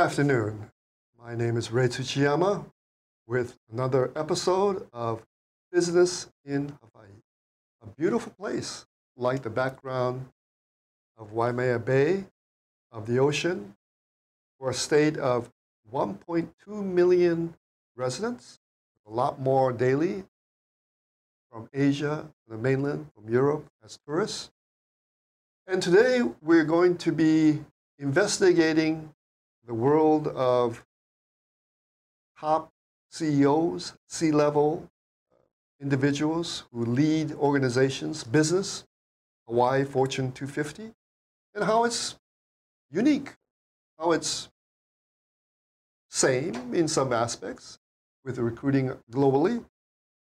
afternoon. My name is Ray Tsuchiyama with another episode of Business in Hawaii. A beautiful place, like the background of Waimea Bay, of the ocean, for a state of 1.2 million residents, a lot more daily from Asia, the mainland, from Europe as tourists. And today we're going to be investigating the world of top CEOs, C level uh, individuals who lead organizations, business, Hawaii Fortune 250, and how it's unique, how it's same in some aspects with recruiting globally.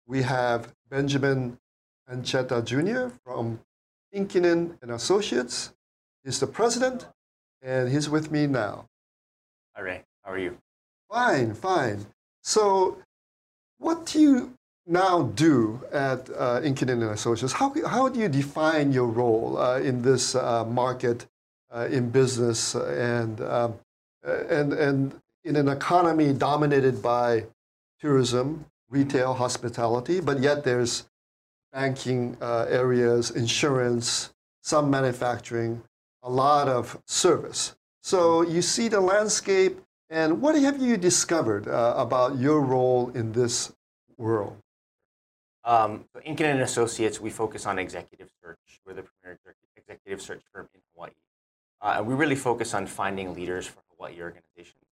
We have Benjamin Ancheta Jr. from Inkinen and Associates. He's the president, and he's with me now. Hi, Ray. How are you? Fine, fine. So, what do you now do at uh, Inkinen and Associates? How, how do you define your role uh, in this uh, market, uh, in business, and, um, and, and in an economy dominated by tourism, retail, hospitality, but yet there's banking uh, areas, insurance, some manufacturing, a lot of service. So you see the landscape, and what have you discovered uh, about your role in this world? Um, and Associates, we focus on executive search. We're the premier executive search firm in Hawaii. Uh, and we really focus on finding leaders for Hawaii organizations.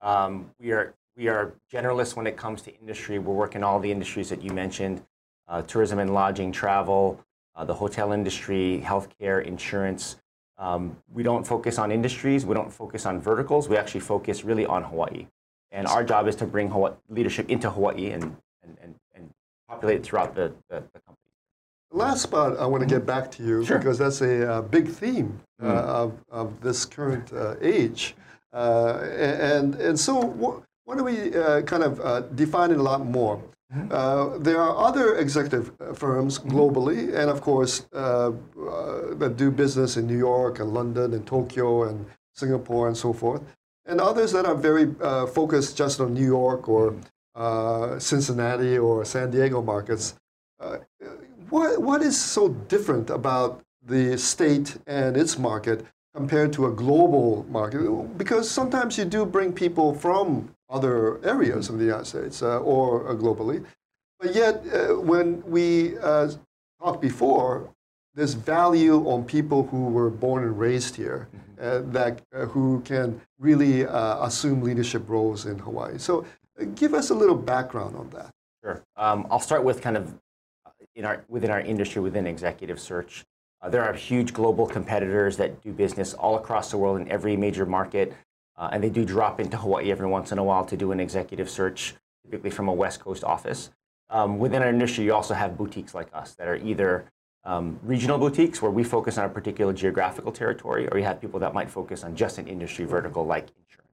Um, we, are, we are generalists when it comes to industry. We're working all the industries that you mentioned, uh, tourism and lodging, travel, uh, the hotel industry, healthcare, insurance. Um, we don't focus on industries. We don't focus on verticals. We actually focus really on Hawaii. And our job is to bring Hawaii, leadership into Hawaii and, and, and, and populate throughout the, the, the company. Last spot, I want to get back to you Sure. because that's a, uh big theme uh, Mm. of, of this current uh, age. Uh, and, and so, wh- why don't we uh, kind of uh, define it a lot more? Uh, there are other executive firms globally, and of course, uh, uh, that do business in New York and London and Tokyo and Singapore and so forth, and others that are very uh, focused just on New York or uh, Cincinnati or San Diego markets. Uh, what, what is so different about the state and its market compared to a global market? Because sometimes you do bring people from other areas of the United States uh, or uh, globally. But yet, uh, when we uh, talked before, this value on people who were born and raised here uh, that uh, who can really uh, assume leadership roles in Hawaii. So, uh, give us a little background on that. Sure. Um, I'll start with kind of in our, within our industry, within executive search. Uh, there are huge global competitors that do business all across the world in every major market, uh, and they do drop into Hawaii every once in a while to do an executive search, typically from a West Coast office. Um, within our industry, you also have boutiques like us that are either um, regional boutiques where we focus on a particular geographical territory, or you have people that might focus on just an industry vertical like insurance.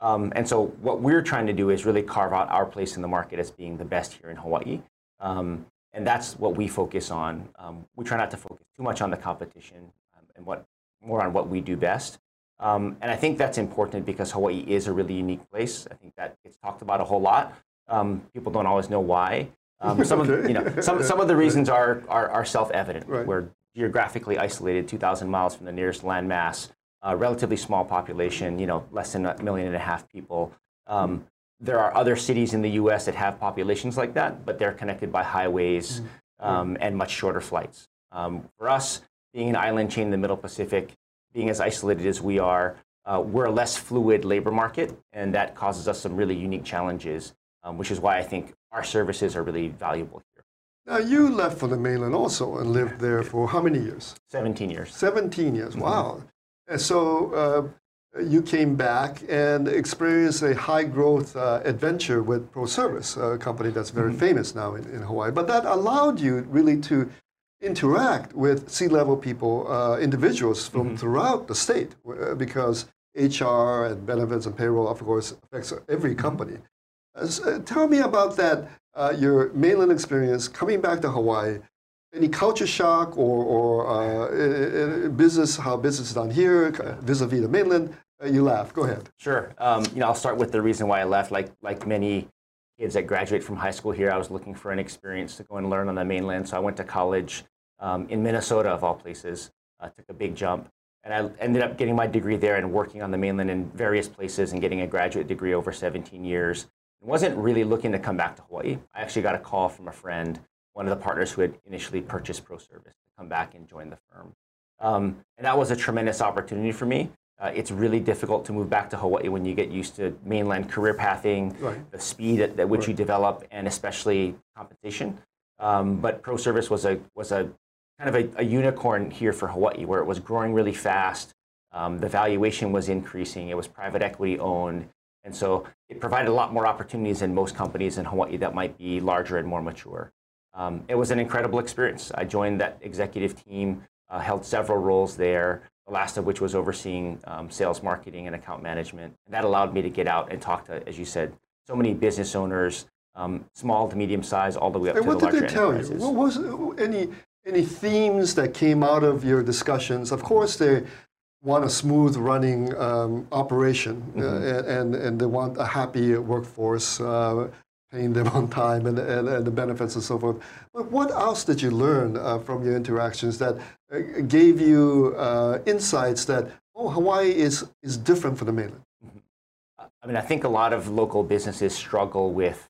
Um, and so what we're trying to do is really carve out our place in the market as being the best here in Hawaii. Um, and that's what we focus on. Um, we try not to focus too much on the competition um, and what more on what we do best. Um, and I think that's important because Hawaii is a really unique place. I think that gets talked about a whole lot. Um, people don't always know why. Um, some of Okay. you know some, some of the reasons are are, are self-evident. Right. We're geographically isolated, 2,000 miles from the nearest landmass uh, relatively small population, you know, less than a million and a half people. Um, there are other cities in the U.S. that have populations like that, but they're connected by highways um, and much shorter flights. Um, for us, being an island chain in the Middle Pacific, being as isolated as we are, uh, we're a less fluid labor market, and that causes us some really unique challenges, um, which is why I think our services are really valuable here. Now, you left for the mainland also and lived there for how many years? 17 years. 17 years. Wow. And so uh, you came back and experienced a high growth uh, adventure with ProService, a company that's very famous now in, in Hawaii. But that allowed you really to interact with C level people, uh, individuals from throughout the state, uh, because HR and benefits and payroll, of course, affects every company. Uh, s- uh, tell me about that, uh, your mainland experience coming back to Hawaii. Any culture shock or, or uh, business, how business is done here vis a vis the mainland? you laugh. Go ahead. Sure. Um, you know, I'll start with the reason why I left. Like like many kids that graduate from high school here, I was looking for an experience to go and learn on the mainland. So I went to college um, in Minnesota, of all places. Uh, took a big jump, and I ended up getting my degree there and working on the mainland in various places and getting a graduate degree over 17 years. I wasn't really looking to come back to Hawaii. I actually got a call from a friend, one of the partners who had initially purchased ProService, to come back and join the firm. Um, and that was a tremendous opportunity for me. Uh, it's really difficult to move back to Hawaii when you get used to mainland career pathing, Right. the speed at, at which Right. you develop, and especially compensation. Um, but ProService was a was a kind of a, a unicorn here for Hawaii, where it was growing really fast. Um, the valuation was increasing. It was private equity owned, and so it provided a lot more opportunities than most companies in Hawaii that might be larger and more mature. Um, it was an incredible experience. I joined that executive team, uh, held several roles there, the last of which was overseeing um, sales, marketing, and account management. And that allowed me to get out and talk to, as you said, so many business owners, um, small to medium size, all the way up And to what the did they tell you? enterprises. What was any any themes that came out of your discussions? Of course, they want a smooth running um, operation, uh, Mm-hmm. and and they want a happy workforce, uh, paying them on time, and, and, and the benefits and so forth. But what else did you learn uh, from your interactions that uh, gave you uh, insights that oh, Hawaii is is different from the mainland? I mean, I think a lot of local businesses struggle with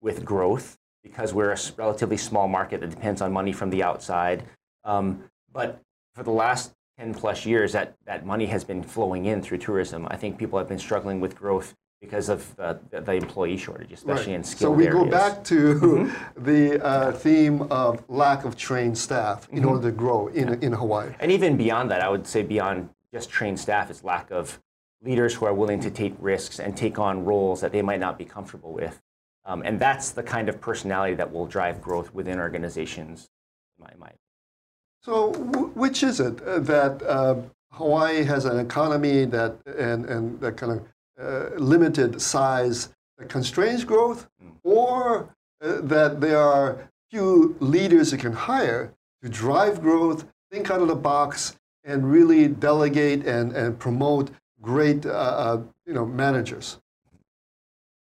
with growth because we're a relatively small market that depends on money from the outside. Um, but for the last 10 plus years, that, that money has been flowing in through tourism. I think people have been struggling with growth because of the, the, employee shortage, especially in skilled So we go back to the uh, theme of lack of trained staff in order to grow in, in Hawaii. And even beyond that, I would say beyond just trained staff, it's lack of leaders who are willing to take risks and take on roles that they might not be comfortable with. Um, and that's the kind of personality that will drive growth within organizations, in my mind. So, w- which is it uh, that uh, Hawaii has an economy that and and that kind of uh, limited size that constrains growth, or uh, that there are few leaders you can hire to drive growth, think out of the box, and really delegate and, and promote great uh, uh, you know managers.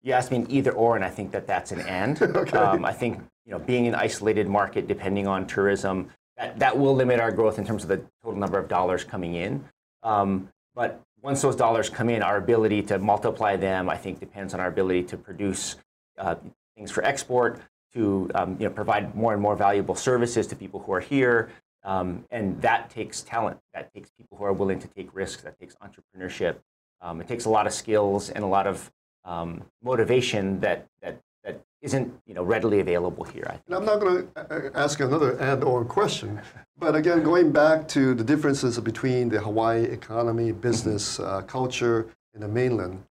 You asked me an either or, and I think that that's an and. Okay. um, I think you know, being an isolated market, depending on tourism, that, that will limit our growth in terms of the total number of dollars coming in. Um, but once those dollars come in, our ability to multiply them, I think, depends on our ability to produce uh, things for export, to um, you know, provide more and more valuable services to people who are here. Um, and that takes talent. That takes people who are willing to take risks. That takes entrepreneurship. Um, it takes a lot of skills and a lot of um, motivation that, that, that isn't you know, readily available here. I'm not going to ask another and or question, but again, going back to the differences between the Hawaii economy, business, uh, culture, and the mainland,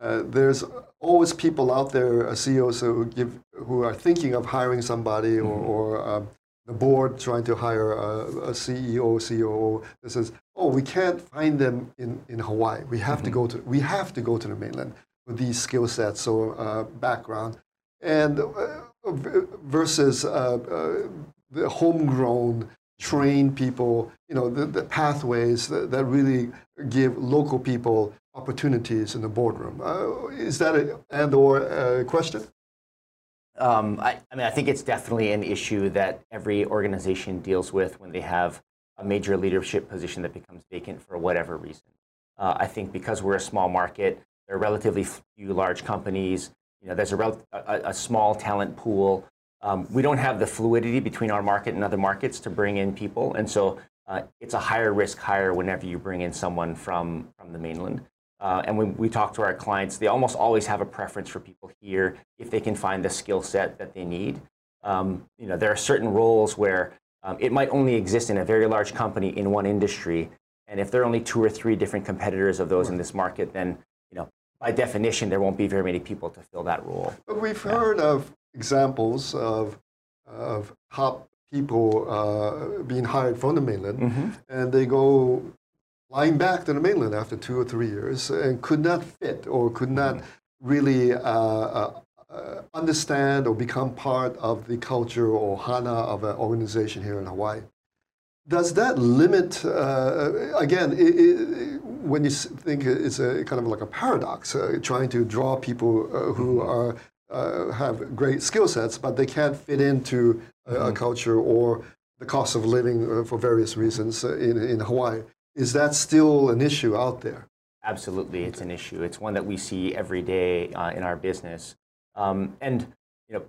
uh, there's always people out there, uh, CEOs who, give, who are thinking of hiring somebody or, or um, the board trying to hire a CEO, COO that says, oh, we can't find them in, in Hawaii. We have to go to, we have to go to the mainland these skill sets or uh, background. And uh, versus uh, uh, the homegrown trained people you know the, the pathways that, that really give local people opportunities in the boardroom. Is that a and or uh, question? Um, I, I mean, I think it's definitely an issue that every organization deals with when they have a major leadership position that becomes vacant for whatever reason. Uh, I think because we're a small market, there are relatively few large companies. You know, there's a, rel- a, a small talent pool. Um, we don't have the fluidity between our market and other markets to bring in people, and so uh, it's a higher risk hire whenever you bring in someone from from the mainland. Uh, and when we talk to our clients, they almost always have a preference for people here if they can find the skill set that they need. Um, you know, there are certain roles where um, it might only exist in a very large company in one industry, and if there are only two or three different competitors of those in this market, then by definition, there won't be very many people to fill that role. but we've heard of examples of, of top people uh, being hired from the mainland and they go flying back to the mainland after two or three years and could not fit or could not really uh, uh, uh, understand or become part of the culture or hana of an organization here in Hawaii. Does that limit, uh, again, it, it, when you think it's a kind of like a paradox, uh, trying to draw people uh, who mm-hmm. are uh, have great skill sets, but they can't fit into a, mm-hmm. a culture or the cost of living uh, for various reasons uh, in, in Hawaii. Is that still an issue out there? Absolutely, it's an issue. It's one that we see every day uh, in our business. Um, and you know,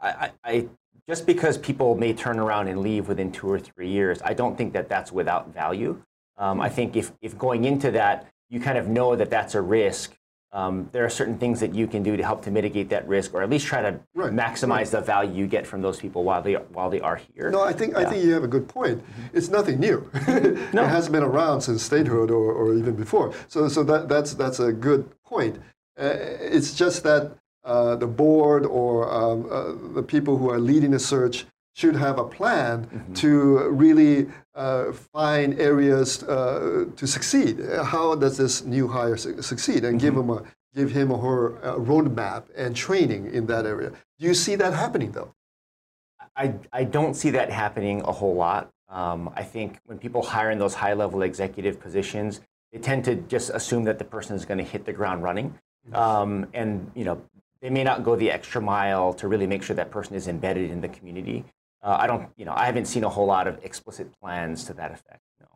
I, I, just because people may turn around and leave within two or three years, I don't think that that's without value. Um, I think if, if going into that, you kind of know that that's a risk um, there are certain things that you can do to help to mitigate that risk, or at least try to right, maximize right. the value you get from those people while they while they are here. No, I think yeah. I think you have a good point. Mm-hmm. It's nothing new. no. it hasn't been around since statehood or, or even before. So so that that's that's a good point. Uh, it's just that uh, the board or um, uh, the people who are leading the search should have a plan mm-hmm. to really uh, find areas uh, to succeed. How does this new hire su- succeed? And mm-hmm. give him a give him or her a roadmap and training in that area. Do you see that happening though? I, I don't see that happening a whole lot. Um, I think when people hire in those high level executive positions, they tend to just assume that the person is going to hit the ground running. Mm-hmm. Um, and you know they may not go the extra mile to really make sure that person is embedded in the community. Uh, I don't, you know, I haven't seen a whole lot of explicit plans to that effect. No.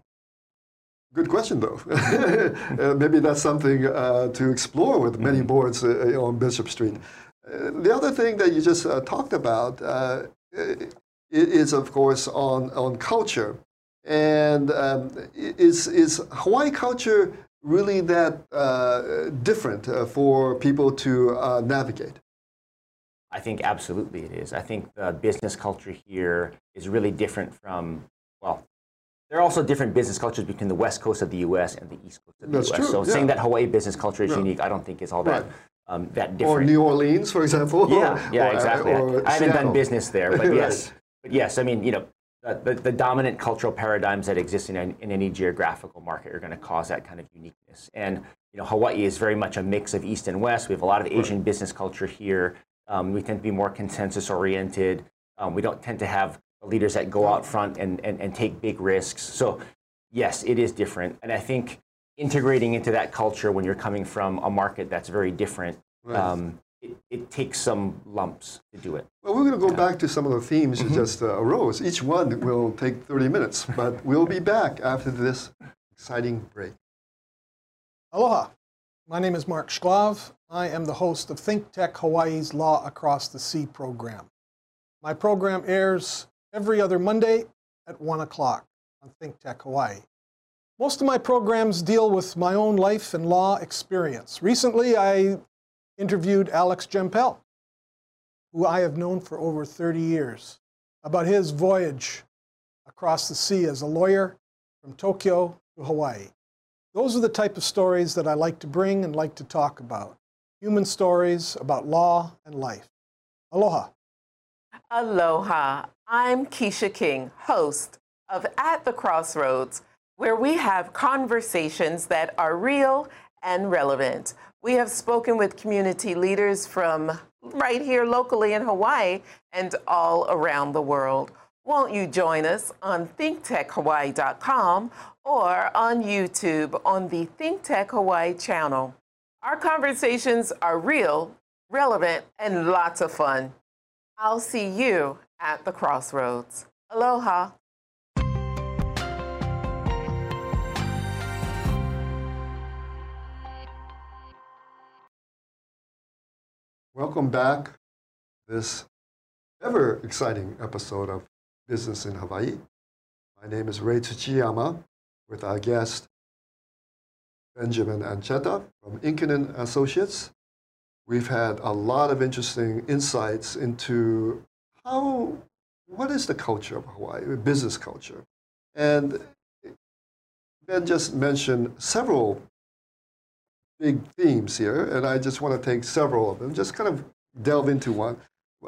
Good question, though. uh, maybe that's something uh, to explore with many mm-hmm. boards uh, on Bishop Street. Uh, the other thing that you just uh, talked about is, of course, on, on culture. And um, is, is Hawaii culture really that uh, different uh, for people to uh, navigate? I think absolutely it is. I think the business culture here is really different from, well, there are also different business cultures between the west coast of the U.S. and the east coast of the That's U.S. True. So yeah. saying that Hawaii business culture is yeah. unique, I don't think is all that right. um, that different. Or New Orleans, for example. Yeah, yeah, or, exactly. Or I haven't done business there, but yes, but yes, I mean, you know, the, the, dominant cultural paradigms that exist in, in any geographical market are going to cause that kind of uniqueness. And you know, Hawaii is very much a mix of East and West. We have a lot of Asian right. business culture here. Um, we tend to be more consensus oriented. Um, we don't tend to have leaders that go out front and, and, and take big risks. So, yes, it is different. And I think integrating into that culture when you're coming from a market that's very different, right. um, it, it, takes some lumps to do it. Well, we're going to go yeah. back to some of the themes mm-hmm. you just uh, arose. Each one will take 30 minutes, but we'll be back after this exciting break. Aloha. My name is Mark Shklov. I am the host of Think Tech Hawaii's Law Across the Sea program. My program airs every other Monday at 1 o'clock on Think Tech Hawaii. Most of my programs deal with my own life and law experience. Recently, I interviewed Alex Jempel, who I have known for over 30 years, about his voyage across the sea as a lawyer from Tokyo to Hawaii. Those are the type of stories that I like to bring and like to talk about. Human stories about law and life. Aloha. Aloha. I'm Keisha King, host of At the Crossroads, where we have conversations that are real and relevant. We have spoken with community leaders from right here locally in Hawaii and all around the world. Won't you join us on thinktechhawaii.com or on YouTube on the ThinkTech Hawaii channel. Our conversations are real, relevant, and lots of fun. I'll see you at the crossroads. Aloha. Welcome back. To this ever exciting episode of Business in Hawaii. My name is Ray Tsuchiyama with our guest, Benjamin Ancheta from Inkinen Associates. We've had a lot of interesting insights into how, what is the culture of Hawaii, business culture. And Ben just mentioned several big themes here, and I just want to take several of them, just kind of delve into one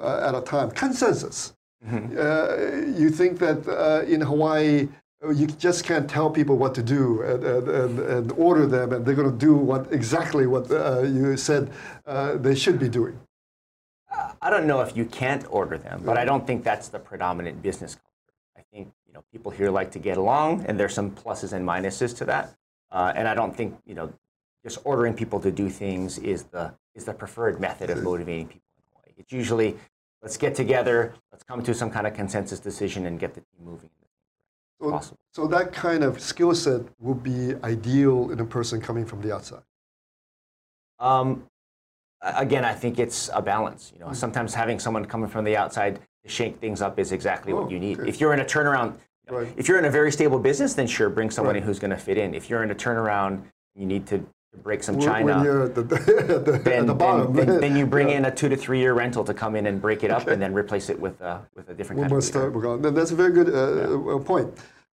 uh, at a time. Consensus. Mm-hmm. Uh, you think that uh, in Hawaii, Oh, you just can't tell people what to do and, and, and order them, and they're going to do what exactly what uh, you said uh, they should be doing. I don't know if you can't order them, but I don't think that's the predominant business culture. I think you know, people here like to get along, and there's some pluses and minuses to that. Uh, and I don't think you know, just ordering people to do things is the is the preferred method of motivating people in Hawaii. It's usually let's get together, let's come to some kind of consensus decision, and get the team moving. So, Possible. so that kind of skill set would be ideal in a person coming from the outside. Um, again, I think it's a balance. You know, sometimes having someone coming from the outside to shake things up is exactly Oh, what you need. okay. If you're in a turnaround, Right. if you're in a very stable business, then sure, bring someone in Right. who's going to fit in. If you're in a turnaround, you need to break some china. When you're at the, the, then, at the bottom. then, then, then you bring Yeah. in a two to three year rental to come in and break it up and then replace it with a, with a different We kind must of leader. start working on. That's a very good uh, uh, point.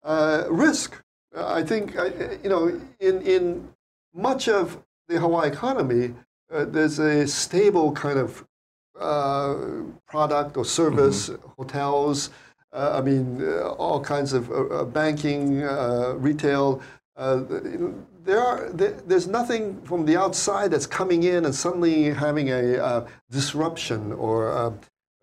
Uh, risk. Uh, I think uh, you know in in much of the Hawaii economy, uh, there's a stable kind of uh, product or service, Mm-hmm. hotels. Uh, I mean, uh, all kinds of uh, uh, banking, uh, retail. Uh, there are there, there's nothing from the outside that's coming in and suddenly having a uh, disruption or uh,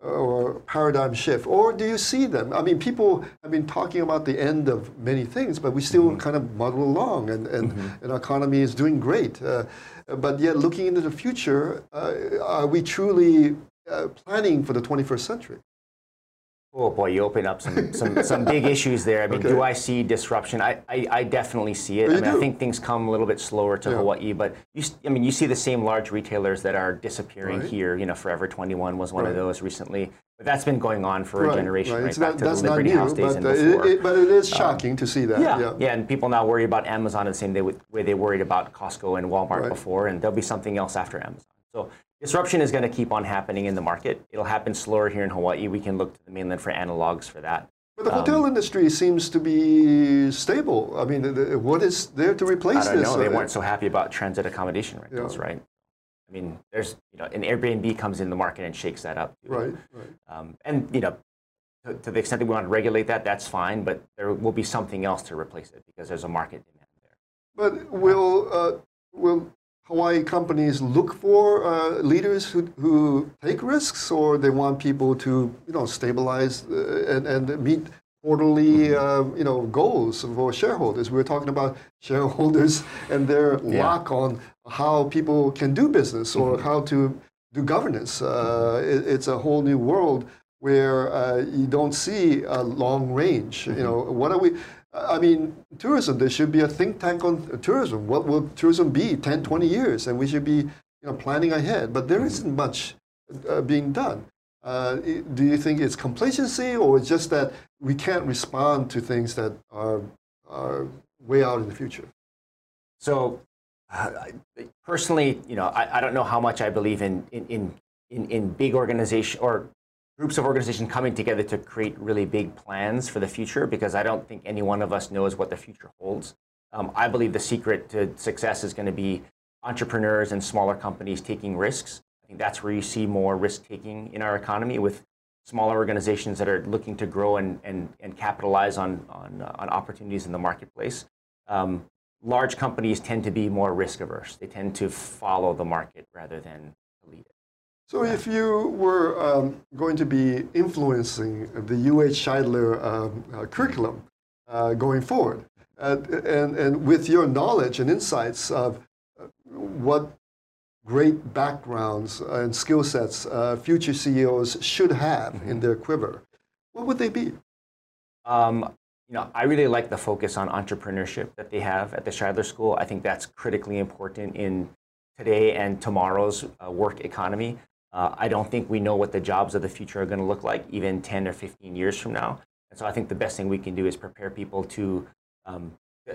or paradigm shift? Or do you see them? I mean, people have been talking about the end of many things, but we still kind of muddle along, and, and, and our economy is doing great. Uh, but yet, looking into the future, uh, are we truly uh, planning for the 21st century? Oh boy, you open up some, some, some big issues there. I mean, Okay. do I see disruption? I, I, I definitely see it. Oh, I mean, I think things come a little bit slower to Yeah. Hawaii, but you, I mean, you see the same large retailers that are disappearing Right. here. You know, Forever 21 was one of those recently, but that's been going on for a generation, right, back not- to that's the not new, House days but, uh, it, it- but it is shocking to see that. yeah, yeah. yeah, and people now worry about Amazon the same way they worried about Costco and Walmart Right. before, and there'll be something else after Amazon. So disruption is going to keep on happening in the market. It'll happen slower here in Hawaii. We can look to the mainland for analogs for that. But the Um, hotel industry seems to be stable. I mean, what is there to replace I don't this? know. They Uh, weren't so happy about transit accommodation rentals, Yeah. right? I mean, there's you know, an Airbnb comes in the market and shakes that up. Right, right. Um, and you know, to, to the extent that we want to regulate that, that's fine. But there will be something else to replace it because there's a market demand there. But will uh, will Hawaii companies look for uh, leaders who, who take risks, or they want people to you know stabilize uh, and and meet quarterly uh, you know goals for shareholders? We were talking about shareholders and their Yeah. lock on how people can do business or how to do governance. Uh, it, it's a whole new world where uh, you don't see a long range. You know, what are we? I mean, tourism, there should be a think tank on tourism. What will tourism be 10, 20 years? And we should be you know, planning ahead. But there isn't much uh, being done. Uh, do you think it's complacency or it's just that we can't respond to things that are, are way out in the future? So, uh, personally, you know, I, I don't know how much I believe in in in, in, in big organization or groups of organizations coming together to create really big plans for the future because I don't think any one of us knows what the future holds. Um, I believe the secret to success is going to be entrepreneurs and smaller companies taking risks. I think that's where you see more risk taking in our economy with smaller organizations that are looking to grow and, and, and capitalize on, on, uh, on opportunities in the marketplace. Um, large companies tend to be more risk averse. They tend to follow the market rather than. So, if you were um, going to be influencing the UH Shidler um, uh, curriculum uh, going forward, uh, and, and with your knowledge and insights of uh, what great backgrounds and skill sets uh, future CEOs should have in their quiver, what would they be? Um, you know, I really like the focus on entrepreneurship that they have at the Shidler School. I think that's critically important in today and tomorrow's uh, work economy. Uh, I don't think we know what the jobs of the future are going to look like even 10 or 15 years from now. And so I think the best thing we can do is prepare people to, um,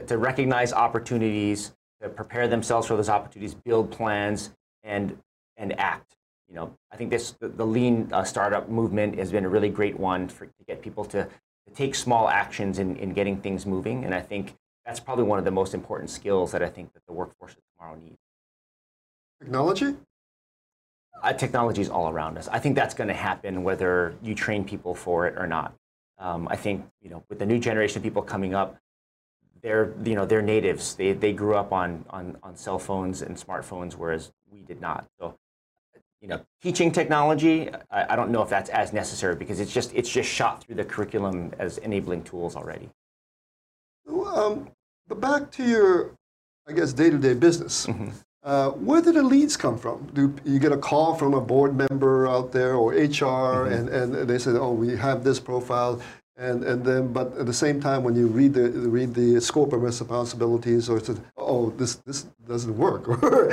to recognize opportunities, to prepare themselves for those opportunities, build plans, and, and act. You know, I think this, the, the lean uh, startup movement has been a really great one for, to get people to, to take small actions in, in getting things moving. And I think that's probably one of the most important skills that I think that the workforce of tomorrow needs. Technology? Uh, technology is all around us. I think that's going to happen whether you train people for it or not. Um, I think you know with the new generation of people coming up, they're you know they're natives. They they grew up on on on cell phones and smartphones, whereas we did not. So you know, teaching technology, I, I, don't know if that's as necessary because it's just it's just shot through the curriculum as enabling tools already. Um, but back to your, I guess, day-to-day business. Mm -hmm. Uh, where do the leads come from? Do you get a call from a board member out there or HR, mm -hmm. and, and they say, "Oh, we have this profile." And, and then, but at the same time, when you read the read the scope of responsibilities, or it's oh, this this doesn't work, or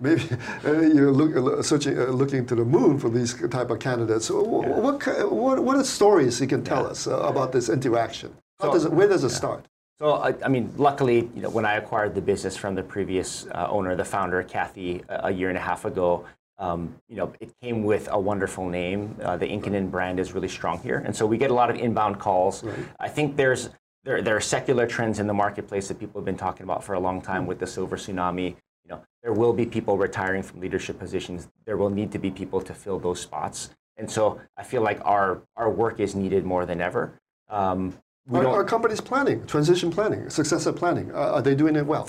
maybe uh, you're look, uh, searching, uh, looking to the moon for these type of candidates. So yeah. what, what what are the stories you can tell yeah. us uh, about this interaction? So, does it, where does it yeah. start? So I, I, mean, luckily, you know, when I acquired the business from the previous uh, owner, the founder, Kathy, a, a year and a half ago, um, you know, it came with a wonderful name. Uh, the Inkinen brand is really strong here, and so we get a lot of inbound calls. Right. I think there's there, there are secular trends in the marketplace that people have been talking about for a long time with the silver tsunami. You know, there will be people retiring from leadership positions. There will need to be people to fill those spots, and so I feel like our our work is needed more than ever. Um, are, are, companies planning transition planning, successor planning? Uh, are they doing it well?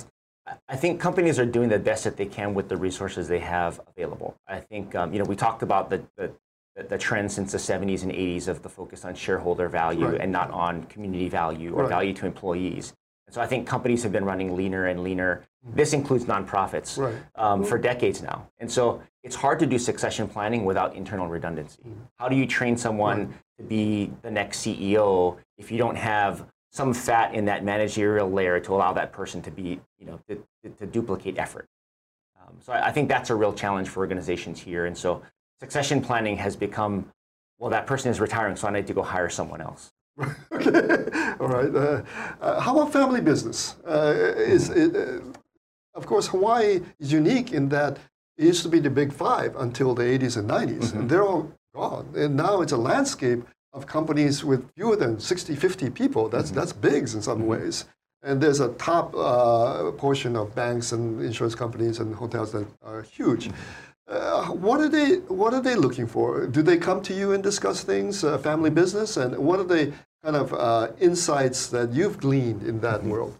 I think companies are doing the best that they can with the resources they have available. I think um, you know we talked about the, the the trend since the 70s and 80s of the focus on shareholder value right. and not on community value or right. value to employees. And so I think companies have been running leaner and leaner. Mm-hmm. This includes nonprofits right. um, for decades now. And so it's hard to do succession planning without internal redundancy. Mm-hmm. How do you train someone to be the next CEO if you don't have some fat in that managerial layer to allow that person to be, you know, to, to, duplicate effort. Um, so I, I, think that's a real challenge for organizations here. And so succession planning has become, well, that person is retiring, so I need to go hire someone else. okay, all right. Uh, uh, how about family business? Uh, is it, uh, of course, Hawaii is unique in that it used to be the big five until the 80s and 90s, mm -hmm. and they're all gone. And now it's a landscape of companies with fewer than 60, 50 people. That's, mm -hmm. that's bigs in some mm -hmm. ways. And there's a top uh, portion of banks and insurance companies and hotels that are huge. Mm -hmm. uh, what are they? What are they looking for? Do they come to you and discuss things, uh, family business, and what are the kind of uh, insights that you've gleaned in that mm-hmm. world?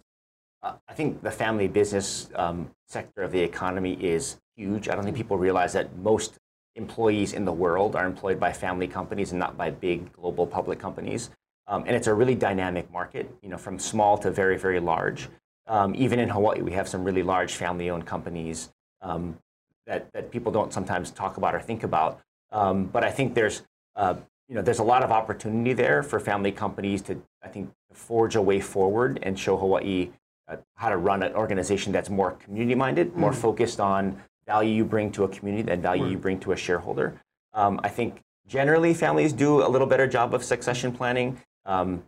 Uh, I think the family business um, sector of the economy is huge. I don't think people realize that most employees in the world are employed by family companies and not by big global public companies. Um, and it's a really dynamic market, you know, from small to very, very large. Um, even in Hawaii, we have some really large family-owned companies um, that, that people don't sometimes talk about or think about. Um, but I think there's, uh, you know, there's a lot of opportunity there for family companies to, I think, forge a way forward and show Hawaii uh, how to run an organization that's more community-minded, more mm. focused on value you bring to a community that value you bring to a shareholder. Um, I think generally families do a little better job of succession planning. Um,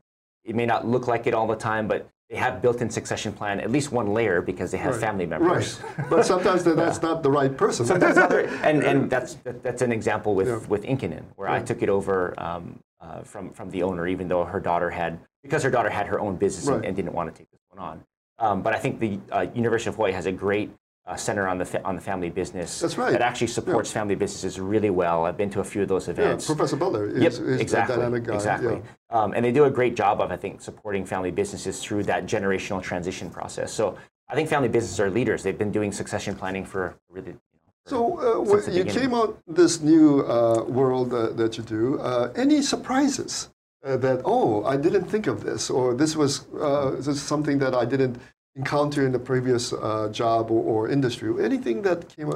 it may not look like it all the time, but they have built-in succession plan, at least one layer, because they have right. family members. Right. But sometimes that's yeah. not the right person. Sometimes not the, and, and that's, that, that's an example with, yeah. with Inkinen, where yeah. I took it over um, uh, from, from the owner, even though her daughter had, because her daughter had her own business right. and, and, didn't want to take this one on. Um, but I think the uh, University of Hawaii has a great uh, center on the on the family business. That's right. That actually supports yeah. family businesses really well. I've been to a few of those events. Yeah, Professor Butler is, yep, is exactly, a dynamic guy. Exactly. Yeah. Um, and they do a great job of, I think, supporting family businesses through that generational transition process. So I think family businesses are leaders. They've been doing succession planning for really. You know, for, so uh, you came out this new uh, world uh, that you do. Uh, any surprises? Uh, that oh I didn't think of this or this was uh, this is something that I didn't encounter in the previous uh, job or, or, industry? Anything that came, uh,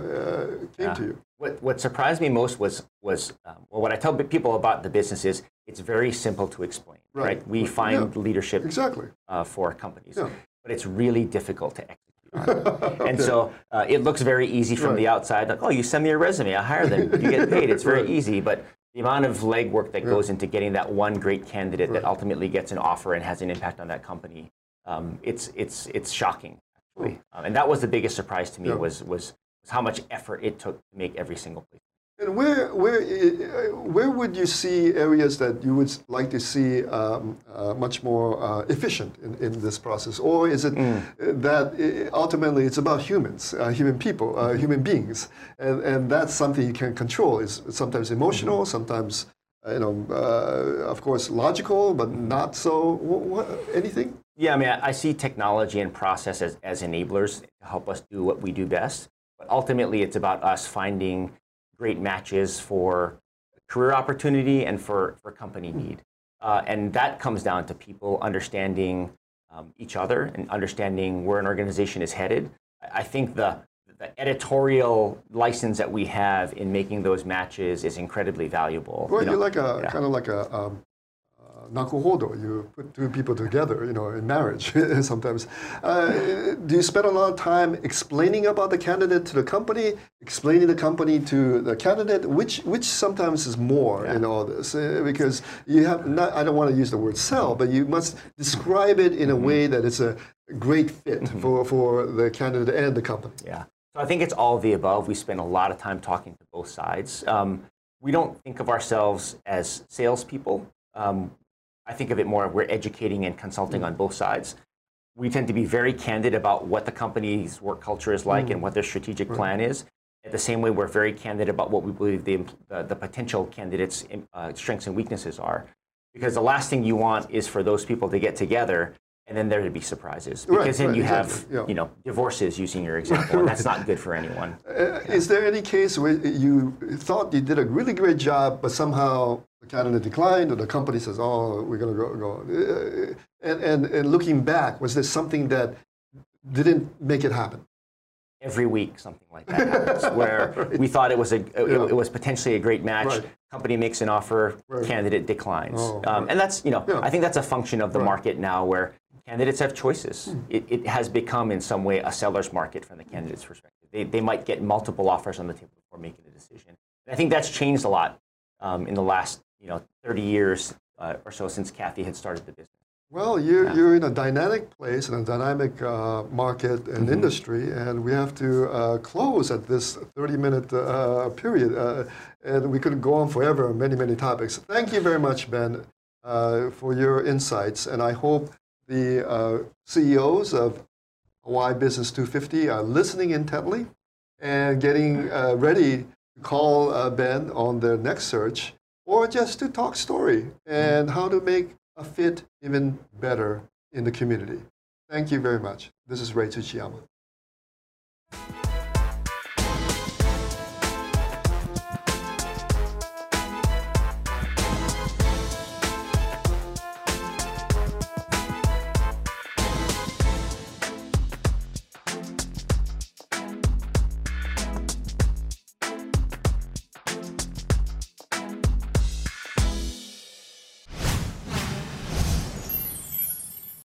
came yeah. to you? What, what surprised me most was, was um, well, what I tell people about the business is it's very simple to explain. Right. right? We find yeah. leadership exactly. Uh, for companies, yeah. but it's really difficult to execute. okay. And so uh, it looks very easy from right. the outside, like, oh, you send me a resume, I hire them, you get paid. It's very easy, but the amount of legwork that goes into getting that one great candidate that ultimately gets an offer and has an impact on that company um, it's it's it's shocking actually, um, and that was the biggest surprise to me yeah. was, was was how much effort it took to make every single place. And where where uh, where would you see areas that you would like to see um, uh, much more uh, efficient in, in this process, or is it mm. that it, ultimately it's about humans, uh, human people, uh, mm-hmm. human beings, and and that's something you can control. Is sometimes emotional, mm-hmm. sometimes uh, you know, of course, logical, but not so. What, anything? Yeah, I mean, I see technology and process as, as enablers to help us do what we do best. But ultimately, it's about us finding great matches for career opportunity and for, for company need. Uh, and that comes down to people understanding um, each other and understanding where an organization is headed. I, think the, the editorial license that we have in making those matches is incredibly valuable. Well, you know, you're like a yeah. kind of like a um, nakuhodo. You put two people together, you know, in marriage sometimes. Uh, do you spend a lot of time explaining about the candidate to the company, explaining the company to the candidate? Which which sometimes is more in all this uh, because you have not. I don't want to use the word sell, but you must describe it in a way that it's a great fit for, for the candidate and the company. Yeah. So I think it's all of the above. We spend a lot of time talking to both sides. Um, we don't think of ourselves as salespeople. Um, I think of it more we're educating and consulting on both sides. We tend to be very candid about what the company's work culture is like and what their strategic plan is. At the same way, we're very candid about what we believe the, the, the potential candidates' uh, strengths and weaknesses are. Because the last thing you want is for those people to get together and then there to be surprises. Right, Because then right, you exactly, have, yeah. you know, divorces using your example, and that's not good for anyone. Uh, Is there any case where you thought you did a really great job, but somehow the candidate declined, or the company says, "Oh, we're going to go go"? Uh, And, and and looking back, was there something that didn't make it happen? every week something like that happens where we thought it was a it, Yeah. it was potentially a great match Right. company makes an offer Right. candidate declines Oh, um, right. and that's you know Yeah. i think that's a function of the Right. market now where candidates have choices Hmm. it, it has become in some way a seller's market from the candidate's perspective they, they might get multiple offers on the table before making a decision and i think that's changed a lot um, in the last you know 30 years uh, or so since kathy had started the business Well, you're, you're in a dynamic place in a dynamic uh, market and industry, and we have to uh, close at this 30 minute uh, period. Uh, and we could go on forever on many, many topics. Thank you very much, Ben, uh, for your insights. And I hope the uh, CEOs of Hawaii Business 250 are listening intently and getting uh, ready to call uh, Ben on their next search or just to talk story and how to make a fit even better in the community. Thank you very much. This is Ray Tsuchiyama.